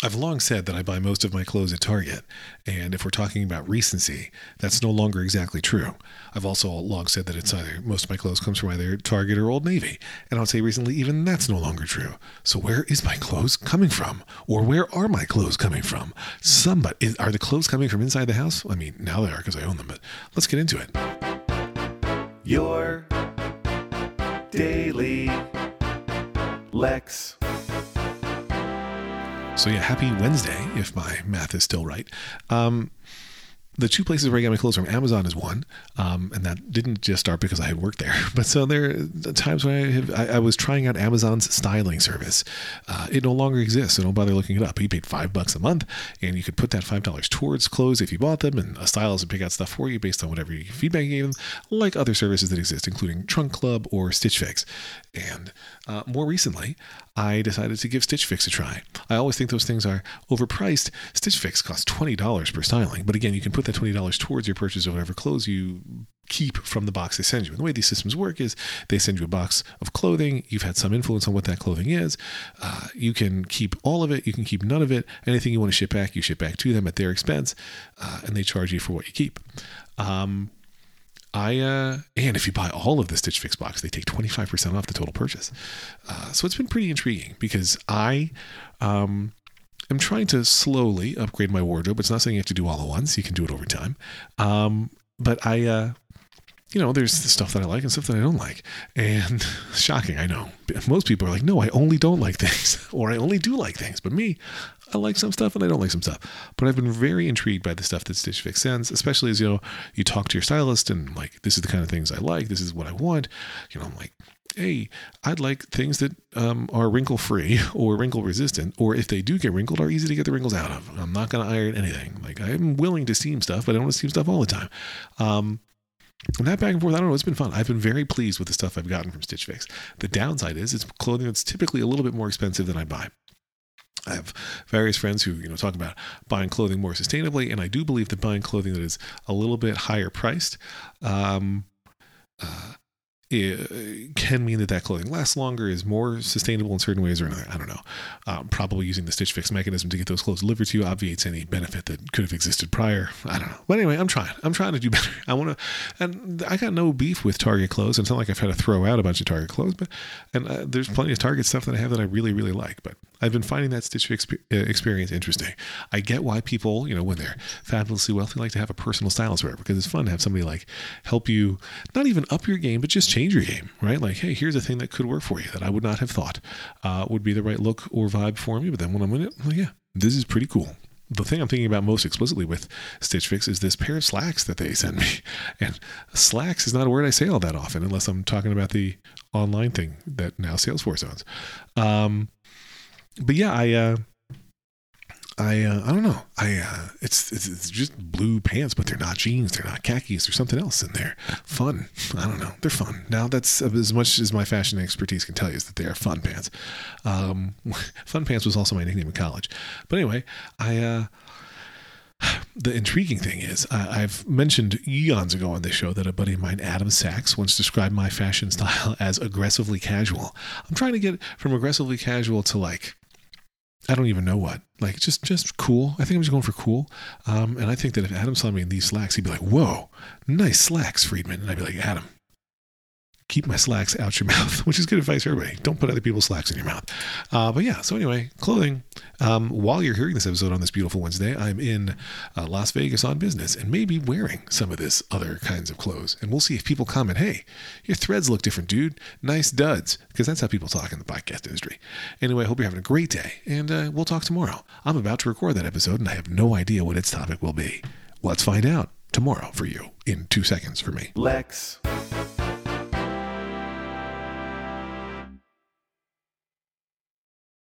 I've long said that I buy most of my clothes at Target, and if we're talking about recency, that's no longer exactly true. I've also long said that it's either most of my clothes comes from either Target or Old Navy, and I would say recently even that's no longer true. So where is my clothes coming from, or where are my clothes coming from? Somebody are the clothes coming from inside the house? I mean, now they are because I own them, but let's get into it. Your daily Lex. So yeah, happy Wednesday if my math is still right. Um, the two places where I get my clothes from, Amazon is one, um, and that didn't just start because I had worked there. But so there are times when I, have, I, I was trying out Amazon's styling service. Uh, it no longer exists, so don't bother looking it up. You paid five bucks a month, and you could put that five dollars towards clothes if you bought them, and a stylist would pick out stuff for you based on whatever feedback you gave them, like other services that exist, including Trunk Club or Stitch Fix. And uh, more recently, I decided to give Stitch Fix a try. I always think those things are overpriced. Stitch Fix costs twenty dollars per styling, but again, you can put that $20 towards your purchase of whatever clothes you keep from the box they send you. And the way these systems work is they send you a box of clothing. You've had some influence on what that clothing is. Uh, you can keep all of it. You can keep none of it. Anything you want to ship back, you ship back to them at their expense, uh, and they charge you for what you keep. Um, I uh, and if you buy all of the Stitch Fix box, they take 25% off the total purchase. Uh, so it's been pretty intriguing because I um, I'm trying to slowly upgrade my wardrobe. It's not something you have to do all at once. You can do it over time. Um, but I, uh, you know, there's the stuff that I like and stuff that I don't like. And shocking, I know. Most people are like, no, I only don't like things, or I only do like things. But me, I like some stuff and I don't like some stuff. But I've been very intrigued by the stuff that Stitch Fix sends, especially as, you know, you talk to your stylist and like, this is the kind of things I like. This is what I want. You know, I'm like, hey, I'd like things that um, are wrinkle free or wrinkle resistant, or if they do get wrinkled, are easy to get the wrinkles out of. I'm not going to iron anything. Like I'm willing to seam stuff, but I don't want to steam stuff all the time. Um, and that back and forth, I don't know, it's been fun. I've been very pleased with the stuff I've gotten from Stitch Fix. The downside is it's clothing that's typically a little bit more expensive than I buy. I have various friends who you know talk about buying clothing more sustainably, and I do believe that buying clothing that is a little bit higher priced um, it can mean that that clothing lasts longer, is more sustainable in certain ways or another. I don't know. Um, probably using the Stitch Fix mechanism to get those clothes delivered to you obviates any benefit that could have existed prior. I don't know. But anyway, I'm trying. I'm trying to do better. I want to, and I got no beef with Target clothes. It's not like I've had to throw out a bunch of Target clothes, but and uh, there's plenty of Target stuff that I have that I really really like. But I've been finding that Stitch Fix uh, experience interesting. I get why people, you know, when they're fabulously wealthy, like to have a personal stylist or whatever, because it's fun to have somebody like help you, not even up your game, but just change your game, right? Like, hey, here's a thing that could work for you that I would not have thought uh, would be the right look or vibe for me. But then when I'm in it, well, yeah, this is pretty cool. The thing I'm thinking about most explicitly with Stitch Fix is this pair of slacks that they send me. And slacks is not a word I say all that often, unless I'm talking about the online thing that now Salesforce owns. Um, but yeah, I uh, I uh, I don't know. I uh, it's, it's, it's just blue pants, but they're not jeans. They're not khakis. There's something else in there. Fun. I don't know. They're fun. Now that's as much as my fashion expertise can tell you is that they are fun pants. Um, fun pants was also my nickname in college. But anyway, I. Uh, the intriguing thing is, uh, I've mentioned eons ago on this show that a buddy of mine, Adam Sachs, once described my fashion style as aggressively casual. I'm trying to get from aggressively casual to like I don't even know what. Like just just cool. I think I'm just going for cool. Um, and I think that if Adam saw me in these slacks, he'd be like, "Whoa, nice slacks, Friedman." And I'd be like, "Adam, keep my slacks out your mouth," which is good advice for everybody. Don't put other people's slacks in your mouth. Uh, but yeah, so anyway, clothing. Um, while you're hearing this episode on this beautiful Wednesday, I'm in uh, Las Vegas on business and maybe wearing some of this other kinds of clothes. And we'll see if people comment, hey, your threads look different, dude. Nice duds. Because that's how people talk in the podcast industry. Anyway, I hope you're having a great day and uh, we'll talk tomorrow. I'm about to record that episode and I have no idea what its topic will be. Let's find out tomorrow for you in two seconds for me. Lex.